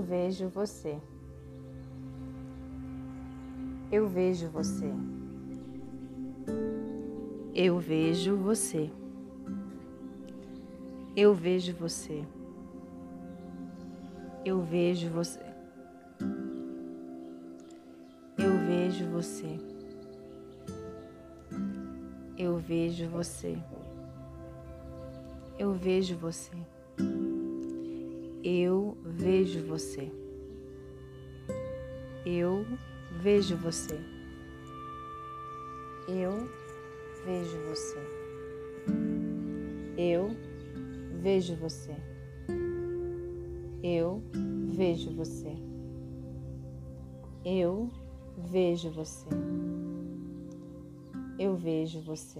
vejo você. Eu vejo você. Eu vejo você. Eu vejo você. Eu vejo você. Eu vejo você. Eu vejo você. Eu vejo você. Eu vejo você. Eu vejo você. Eu vejo você. Eu vejo você. Eu vejo você. Eu vejo você. Eu vejo você.